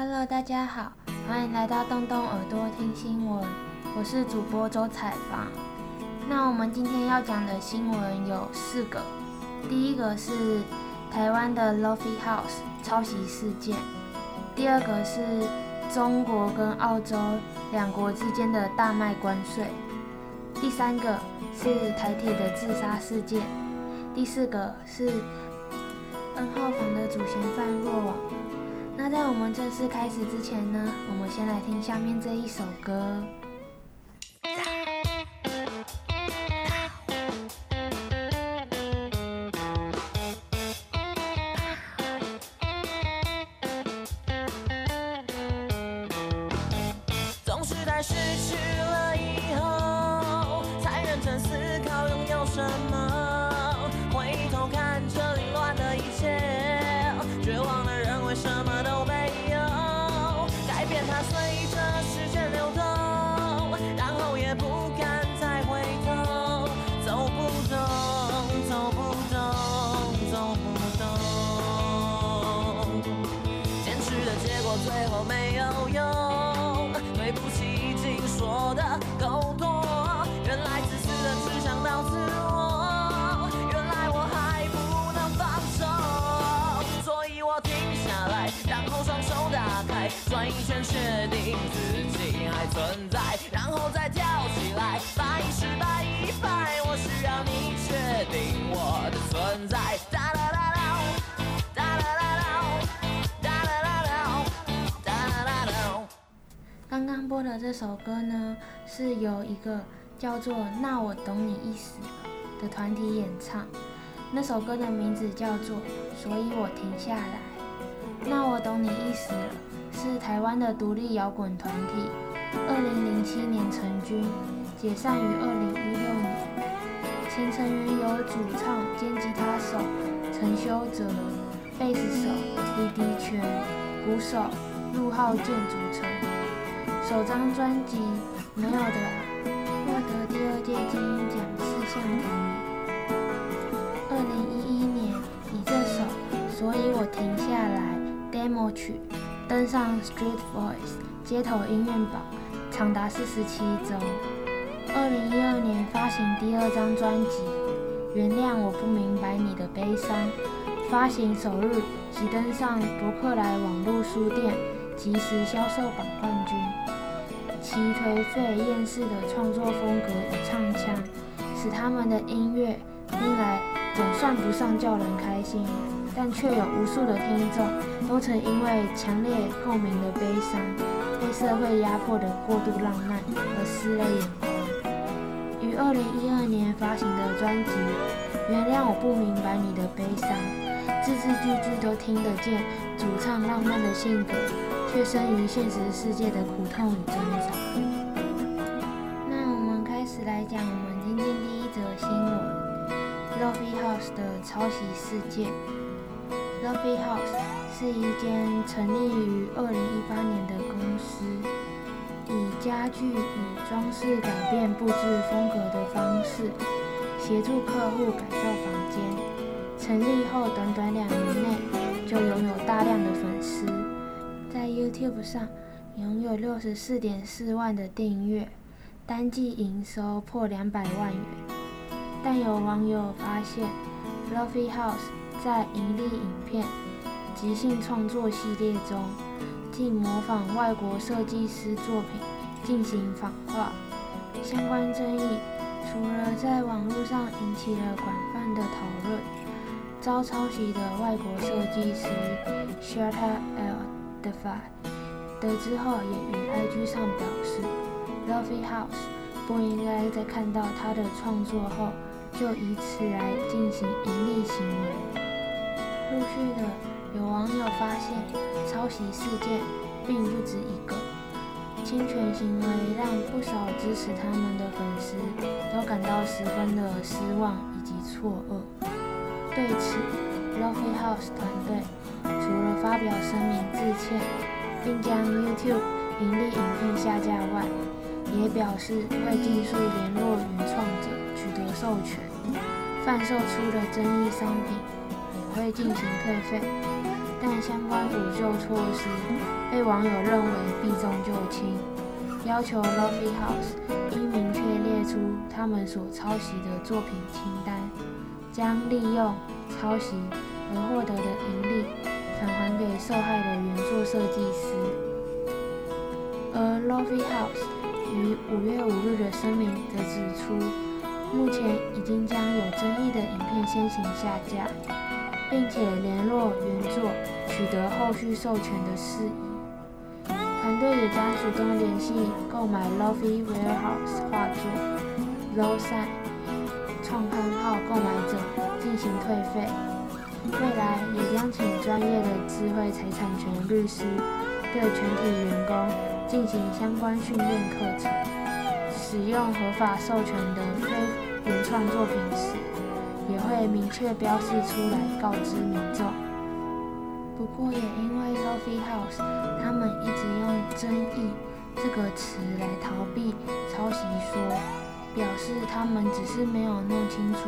Hello，大家好，欢迎来到动动耳朵听新闻，我是主播周采芳。那我们今天要讲的新闻有四个，第一个是台湾的 Lofi House 抄袭事件，第二个是中国跟澳洲两国之间的大麦关税，第三个是台铁的自杀事件，第四个是 N 号房的主嫌犯落网。在我们正式开始之前呢，我们先来听下面这一首歌。总是在失去了以后，才认真思考拥有什么。确定自己还存在，然后再跳起来，百一十百一百，我需要你确定我的存在。哒啦啦啦，哒啦啦啦，哒啦啦啦，哒啦啦啦。刚刚播的这首歌呢，是由一个叫做“那我懂你意思”的团体演唱。那首歌的名字叫做“所以我停下来”。那我懂你意思了，是台湾的独立摇滚团体，二零零七年成军，解散于二零一六年。前成员由主唱兼吉他手陈修哲、贝斯手李迪泉、鼓手陆浩健组成。首张专辑《没有的》获得第二届金音奖四项提名。二零一一年以这首《所以我停下来》demo 曲登上 Street Voice 街头音乐榜，长达四十七周。二零一二年发行第二张专辑《原谅我不明白你的悲伤》，发行首日即登上博客来网络书店即时销售榜冠军。其颓废厌世的创作风格与唱腔，使他们的音乐听来总算不上叫人开心，但却有无数的听众都曾因为强烈共鸣的悲伤、被社会压迫的过度浪漫而湿了眼眶。于二零一二年发行的专辑《原谅我不明白你的悲伤》，字字句句都听得见主唱浪漫的性格。却生于现实世界的苦痛与挣扎。那我们开始来讲我们今天第一则新闻：Lofi House 的抄袭事件。Lofi House 是一间成立于二零一八年的公司，以家具与装饰改变布置风格的方式，协助客户改造房间。成立后短短两年内，就拥有大量的粉丝。在 YouTube 上拥有六十四点四万的订阅，单季营收破两百万元。但有网友发现，Lofi House 在盈利影片《即兴创作系列》中，竟模仿外国设计师作品进行仿画。相关争议除了在网络上引起了广泛的讨论，遭抄袭的外国设计师 Shutter L。的法得知后，也于 IG 上表示，Lofi House 不应该在看到他的创作后，就以此来进行盈利行为。陆续的有网友发现，抄袭事件并不止一个，侵权行为让不少支持他们的粉丝都感到十分的失望以及错愕。对此，Lofi House 团队。除了发表声明致歉，并将 YouTube 盈利影片下架外，也表示会尽速联络原创者取得授权，贩售出的争议商品会进行退费。但相关补救措施被网友认为避重就轻，要求 Lofi House 应明确列出他们所抄袭的作品清单，将利用抄袭而获得的盈利返还给受害的原作设计师。而 Lofi House 于五月五日的声明则指出，目前已经将有争议的影片先行下架，并且联络原作取得后续授权的事宜。团队也将主动联系购买 Lofi Warehouse 画作 Lo Sun 创刊号购买者进行退费。未来也将请专业的智慧财产权律师对全体员工进行相关训练课程。使用合法授权的非原创作品时，也会明确标示出来告知民众。不过，也因为 Lofi House 他们一直用“争议”这个词来逃避抄袭说，表示他们只是没有弄清楚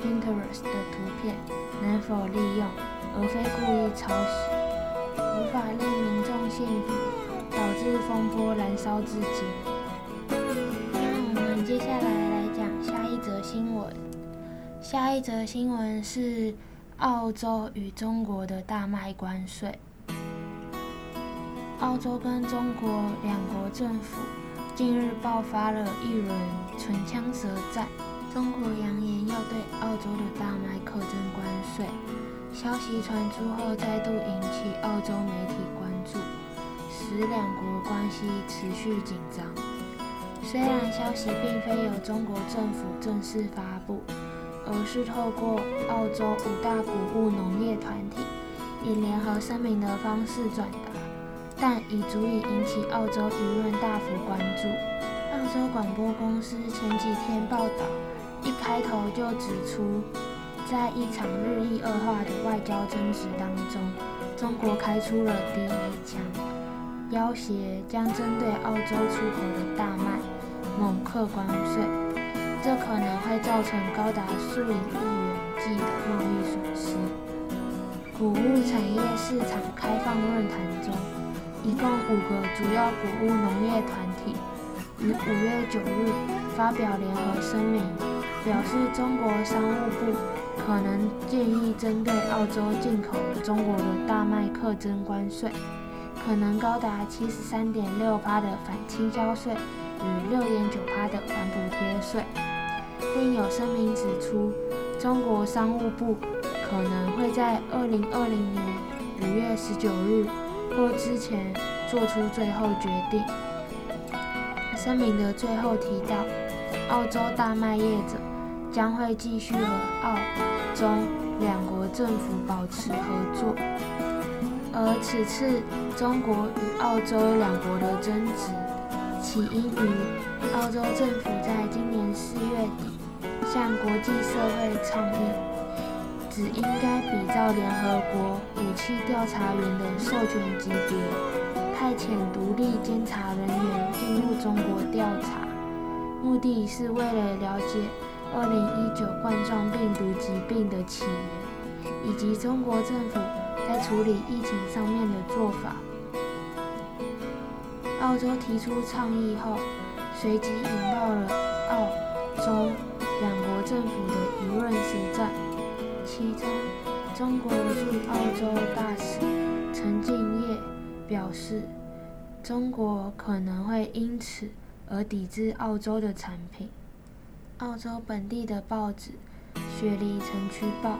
Pinterest 的图片。能否利用，而非故意抄袭，无法令民众信服，导致风波燃烧至今。那我们接下来来讲下一则新闻。下一则新闻是澳洲与中国的大麦关税。澳洲跟中国两国政府近日爆发了一轮唇枪舌战。中国扬言要对澳洲的大麦课征关税，消息传出后再度引起澳洲媒体关注，使两国关系持续紧张。虽然消息并非由中国政府正式发布，而是透过澳洲五大谷物农业团体以联合声明的方式转达，但已足以引起澳洲舆论大幅关注。澳洲广播公司前几天报道。一开头就指出，在一场日益恶化的外交争执当中，中国开出了第一枪，要挟将针对澳洲出口的大麦猛课关税，这可能会造成高达数以亿元计的贸易损失。谷物产业市场开放论坛中，一共五个主要谷物农业团体于五月九日发表联合声明。表示中国商务部可能建议针对澳洲进口中国的大麦课征关税，可能高达七十三点六八的反倾销税与六点九八的反补贴税。另有声明指出，中国商务部可能会在二零二零年五月十九日或之前做出最后决定。声明的最后提到，澳洲大麦业者。将会继续和澳、中两国政府保持合作，而此次中国与澳洲两国的争执，起因于澳洲政府在今年四月底向国际社会倡议，只应该比照联合国武器调查员的授权级别，派遣独立监察人员进入中国调查，目的是为了了解。二零一九冠状病毒疾病的起源，以及中国政府在处理疫情上面的做法。澳洲提出倡议后，随即引爆了澳中两国政府的舆论舌战。其中，中国驻澳洲大使陈敬业表示，中国可能会因此而抵制澳洲的产品。澳洲本地的报纸《雪梨城区报》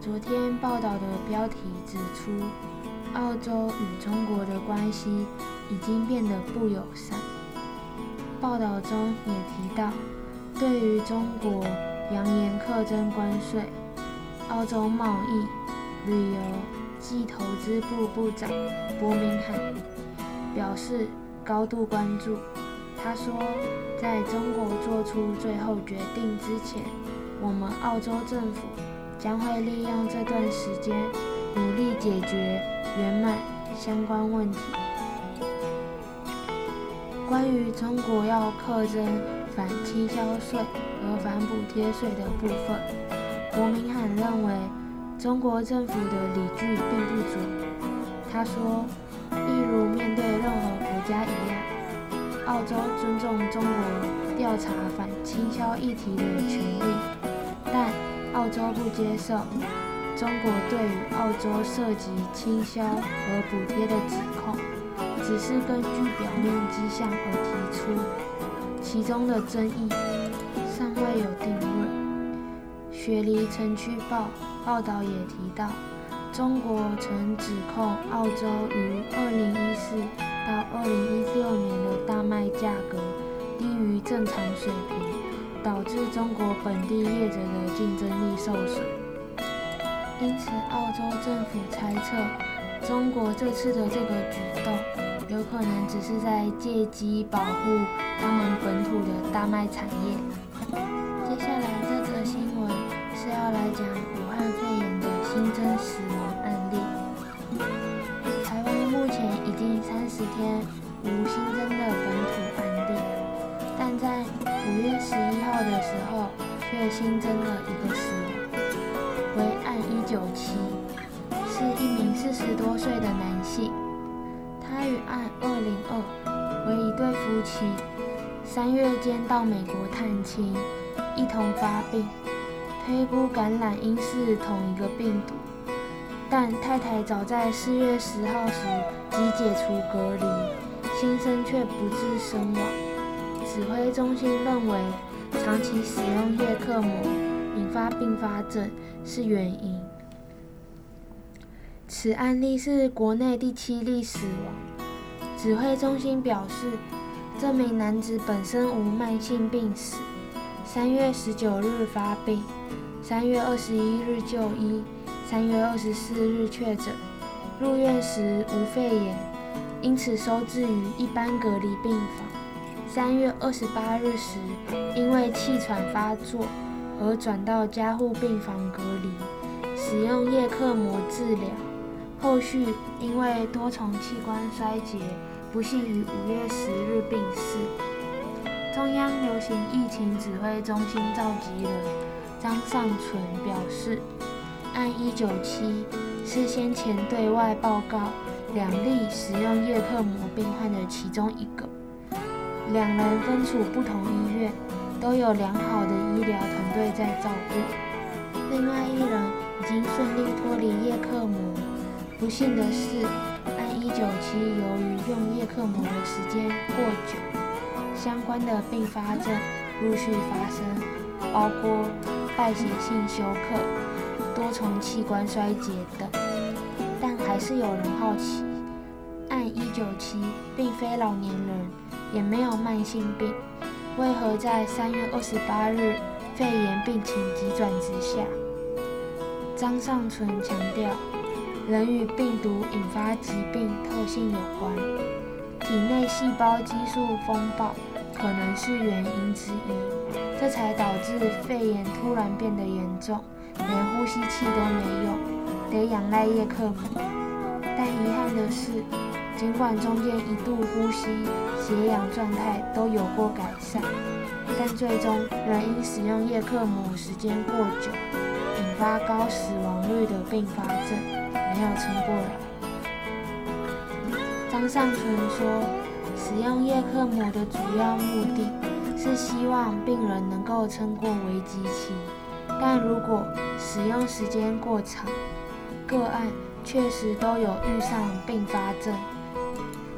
昨天报道的标题指出，澳洲与中国的关系已经变得不友善。报道中也提到，对于中国扬言课征关税，澳洲贸易、旅游暨投资部部长伯明翰表示高度关注。他说，在中国做出最后决定之前，我们澳洲政府将会利用这段时间，努力解决圆满相关问题。关于中国要课征反倾销税和反补贴税的部分，伯明翰认为，中国政府的理据并不足。他说：“一如面对任何国家一样，澳洲尊重中国调查反倾销议题的权利，但澳洲不接受。中国对于澳洲涉及倾销和补贴的指控，只是根据表面迹象而提出，其中的争议尚未有定论。”雪梨城区报报道也提到。中国曾指控澳洲于2014到2016年的大麦价格低于正常水平，导致中国本地业者的竞争力受损。因此，澳洲政府猜测，中国这次的这个举动有可能只是在借机保护他们本土的大麦产业。到美国探亲，一同发病，推估感染应是同一个病毒。但太太早在四月十号时即解除隔离，先生却不治身亡。指挥中心认为，长期使用叶克膜引发并发症是原因。此案例是国内第七例死亡。指挥中心表示，这名男子本身无慢性病史，三月十九日发病，三月二十一日就医。三月二十四日确诊，入院时无肺炎，因此收治于一般隔离病房。三月二十八日时，因为气喘发作而转到加护病房隔离，使用叶克膜治疗。后续因为多重器官衰竭，不幸于五月十日病逝。中央流行疫情指挥中心召集人张尚淳表示。案一九七是先前对外报告两例使用叶克膜病患的其中一个，两人分处不同医院，都有良好的医疗团队在照顾。另外一人已经顺利脱离叶克膜。不幸的是，九七由于用叶克膜的时间过久，相关的并发症陆续发生，包括败血性休克。多重器官衰竭等，但还是有人好奇：按一九七并非老年人，也没有慢性病，为何在三月二十八日肺炎病情急转直下？张尚存强调，人与病毒引发疾病特性有关，体内细胞激素风暴可能是原因之一，这才导致肺炎突然变得严重。连呼吸器都没用，得仰赖叶克膜。但遗憾的是，尽管中间一度呼吸、血氧状态都有过改善，但最终仍因使用叶克膜时间过久，引发高死亡率的并发症，没有撑过来。张尚存说，使用叶克膜的主要目的是希望病人能够撑过危机期。但如果使用时间过长，个案确实都有遇上并发症，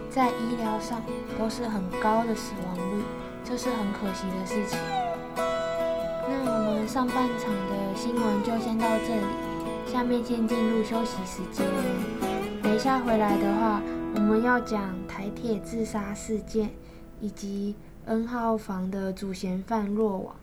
在医疗上都是很高的死亡率，这是很可惜的事情。那我们上半场的新闻就先到这里，下面先进入休息时间。等一下回来的话，我们要讲台铁自杀事件，以及 N 号房的主嫌犯落网。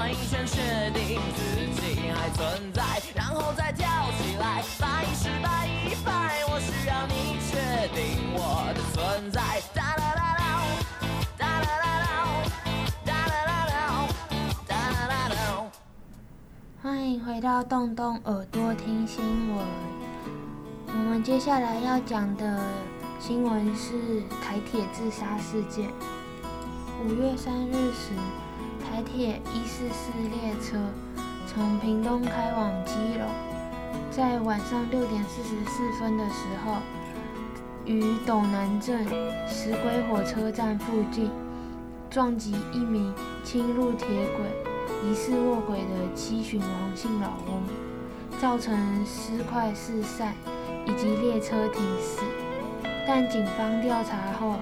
开，转一圈确定自己还存在，然后再跳起来，百一十百一百，我需要你确定我的存在。欢迎回到动动耳朵听新闻。我们接下来要讲的新闻是台铁自杀事件。五月三日时，台铁一四四列车从屏东开往基隆，在晚上六点四十四分的时候，于斗南镇石龟火车站附近撞击一名侵入铁轨。疑似卧轨的七旬王姓老翁，造成尸块四散以及列车停驶。但警方调查后，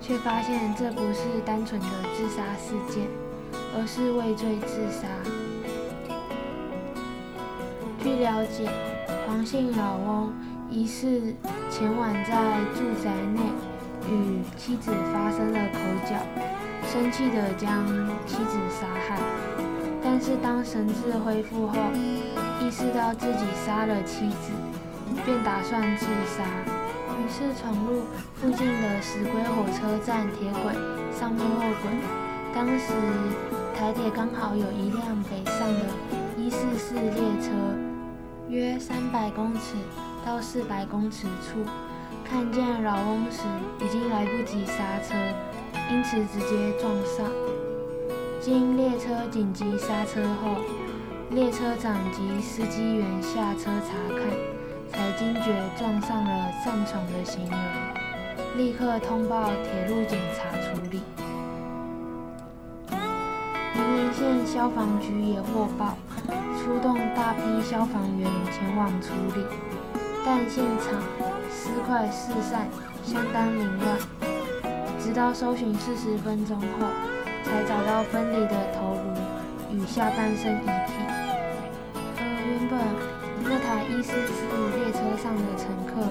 却发现这不是单纯的自杀事件，而是畏罪自杀。据了解，黄姓老翁疑似前晚在住宅内与妻子发生了口角，生气地将妻子杀害。但是当神智恢复后，意识到自己杀了妻子，便打算自杀，于是闯入附近的石龟火车站铁轨上面卧轨。当时台铁刚好有一辆北上的144列车，约三百公尺到四百公尺处，看见老翁时已经来不及刹车，因此直接撞上。经列车紧急刹车后，列车长及司机员下车查看，才惊觉撞上了上闯的行人，立刻通报铁路警察处理。县消防局也获报，出动大批消防员前往处理，但现场尸块四散，相当凌乱，直到搜寻四十分钟后。才找到分离的头颅与下半身遗体。而原本那台一四四列车上的乘客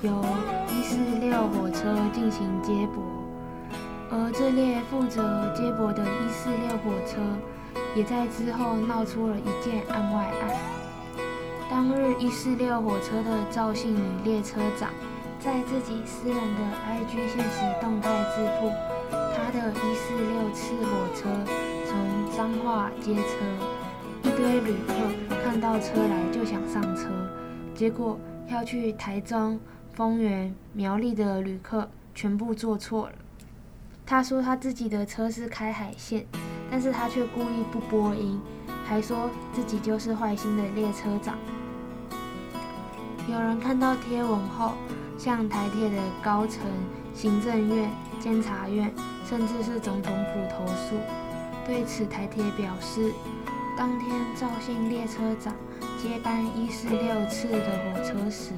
由一四六火车进行接驳，而这列负责接驳的一四六火车也在之后闹出了一件案外案。当日一四六火车的赵姓女列车长在自己私人的 IG 限时动态自曝。他的一四六次火车从彰化接车，一堆旅客看到车来就想上车，结果要去台中、丰原、苗栗的旅客全部坐错了。他说他自己的车是开海线，但是他却故意不播音，还说自己就是坏心的列车长。有人看到贴文后，向台铁的高层、行政院、监察院。甚至是总统府投诉。对此，台铁表示，当天赵姓列车长接班一四六次的火车时，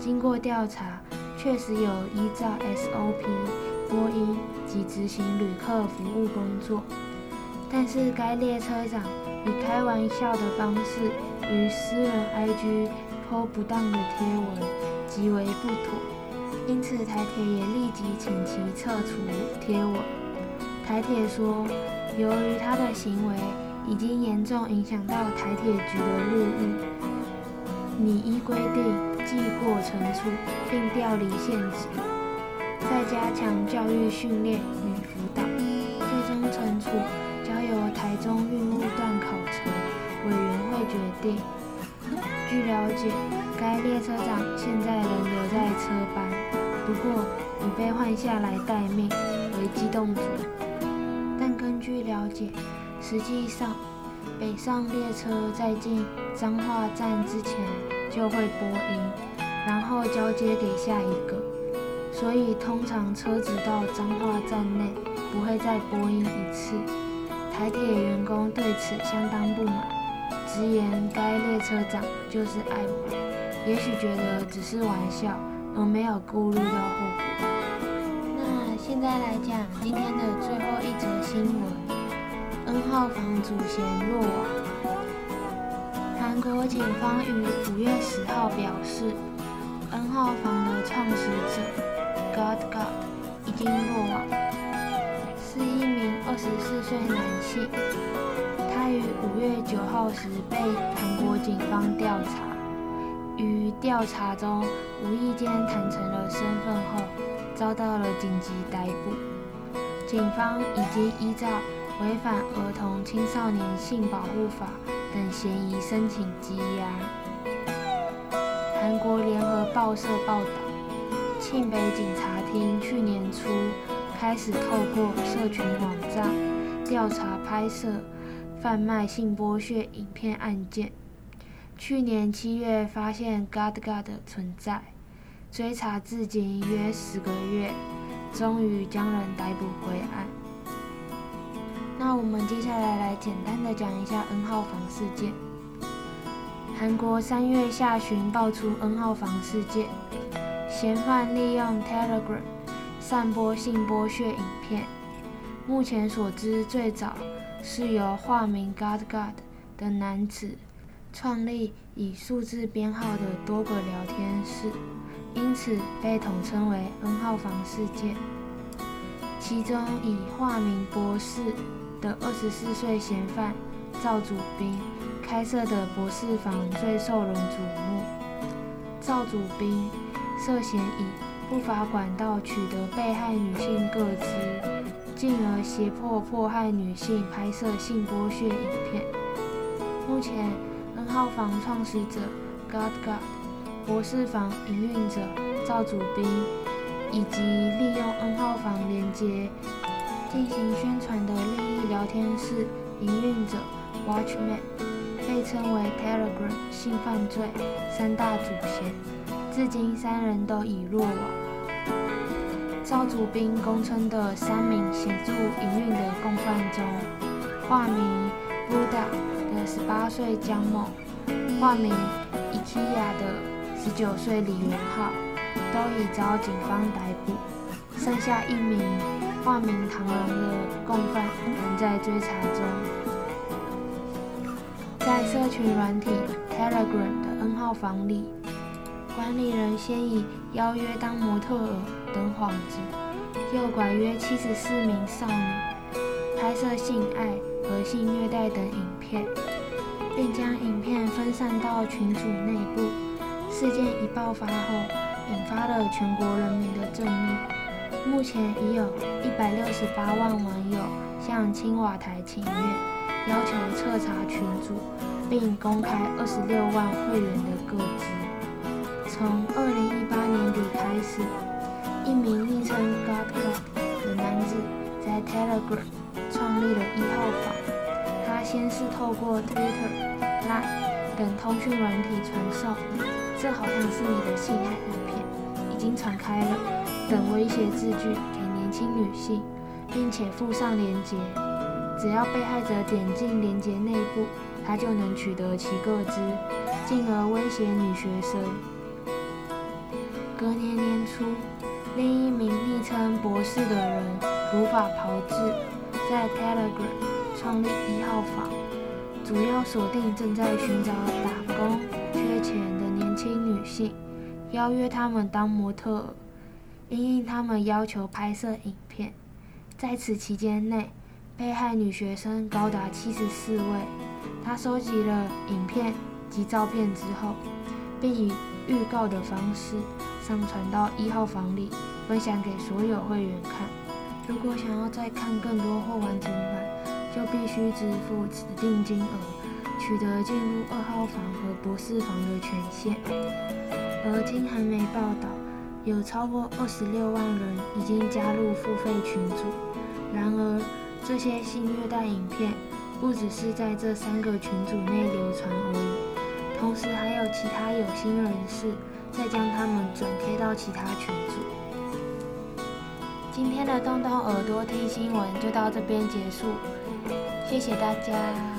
经过调查，确实有依照 SOP 播音及执行旅客服务工作。但是，该列车长以开玩笑的方式于私人 IG 抛不当的贴文，极为不妥。因此，台铁也立即请其撤除贴文。台铁说，由于他的行为已经严重影响到台铁局的路誉，拟依规定记过惩处，并调离现职，再加强教育训练与辅导，最终惩处交由台中运务段考核委员会决定。据了解，该列车长现在仍留在车班。不过，已被换下来待命为机动组。但根据了解，实际上北上列车在进彰化站之前就会播音，然后交接给下一个。所以通常车子到彰化站内不会再播音一次。台铁员工对此相当不满，直言该列车长就是爱玩，也许觉得只是玩笑。而没有顾虑到后果。那现在来讲今天的最后一则新闻：N 号房祖先落网。韩国警方于五月十号表示，N 号房的创始者告已经落网，是一名二十四岁男性。他于五月九号时被韩国警方调查，于调查中无意间坦承了身份后，遭到了紧急逮捕。警方已经依照违反儿童青少年性保护法等嫌疑申请羁押。韩国联合报社报道，庆北警察厅去年初开始透过社群网站调查拍摄贩卖性剥削影片案件。去年七月发现 God God 的存在，追查至今约十个月。终于将人逮捕归案。那我们接下来来简单的讲一下 N 号房事件。韩国三月下旬爆出 N 号房事件，嫌犯利用 Telegram 散播性剥削影片。目前所知，最早是由化名 God God 的男子创立以数字编号的多个聊天室。因此被统称为 N 号房事件。其中以化名博士的二十四岁嫌犯赵祖彬开设的博士房最受人瞩目。赵祖彬涉嫌以不法管道取得被害女性个资，进而胁迫迫害女性拍摄性剥削影片。目前 N 号房创始者 God God。博士房营运者赵祖斌，以及利用 N 号房连接进行宣传的另一聊天室营运者 Watchman，被称为 Telegram 性犯罪三大主嫌，至今三人都已落网。赵祖斌供称的三名协助营运的共犯中，化名 Buddha 的十八岁姜某，化名 IKEA 的。十九岁李元浩都已遭警方逮捕，剩下一名化名唐人的共犯仍在追查中。在社群软体 Telegram 的 N 号房里，管理人先以邀约当模特儿等幌子，诱拐约七十四名少女，拍摄性爱和性虐待等影片，并将影片分散到群组内部。事件一爆发后，引发了全国人民的震怒。目前已有一百六十八万网友向青瓦台请愿，要求彻查群组，并公开二十六万会员的个资。从二零一八年底开始，一名昵称 God God 的男子在 Telegram 创立了一号房。他先是透过 Twitter、Line 等通讯软体传送。这好像是你的性爱影片，已经传开了等威胁字句给年轻女性，并且附上链接，只要被害者点进链接内部，他就能取得其个资，进而威胁女学生。隔年年初，另一名昵称博士的人如法炮制，在 Telegram 创立一号房，主要锁定正在寻找打工、缺钱的年轻。女性邀约他们当模特儿，因应他们要求拍摄影片。在此期间内，被害女学生高达七十四位。他收集了影片及照片之后，并以预告的方式上传到一号房里，分享给所有会员看。如果想要再看更多或完整版，就必须支付指定金额，取得进入二号房和博士房的权限。而经韩媒报道，有超过二十六万人已经加入付费群组。然而，这些性虐待影片不只是在这三个群组内流传而已，同时还有其他有心人士再将它们转贴到其他群组。今天的动动耳朵听新闻就到这边结束，谢谢大家。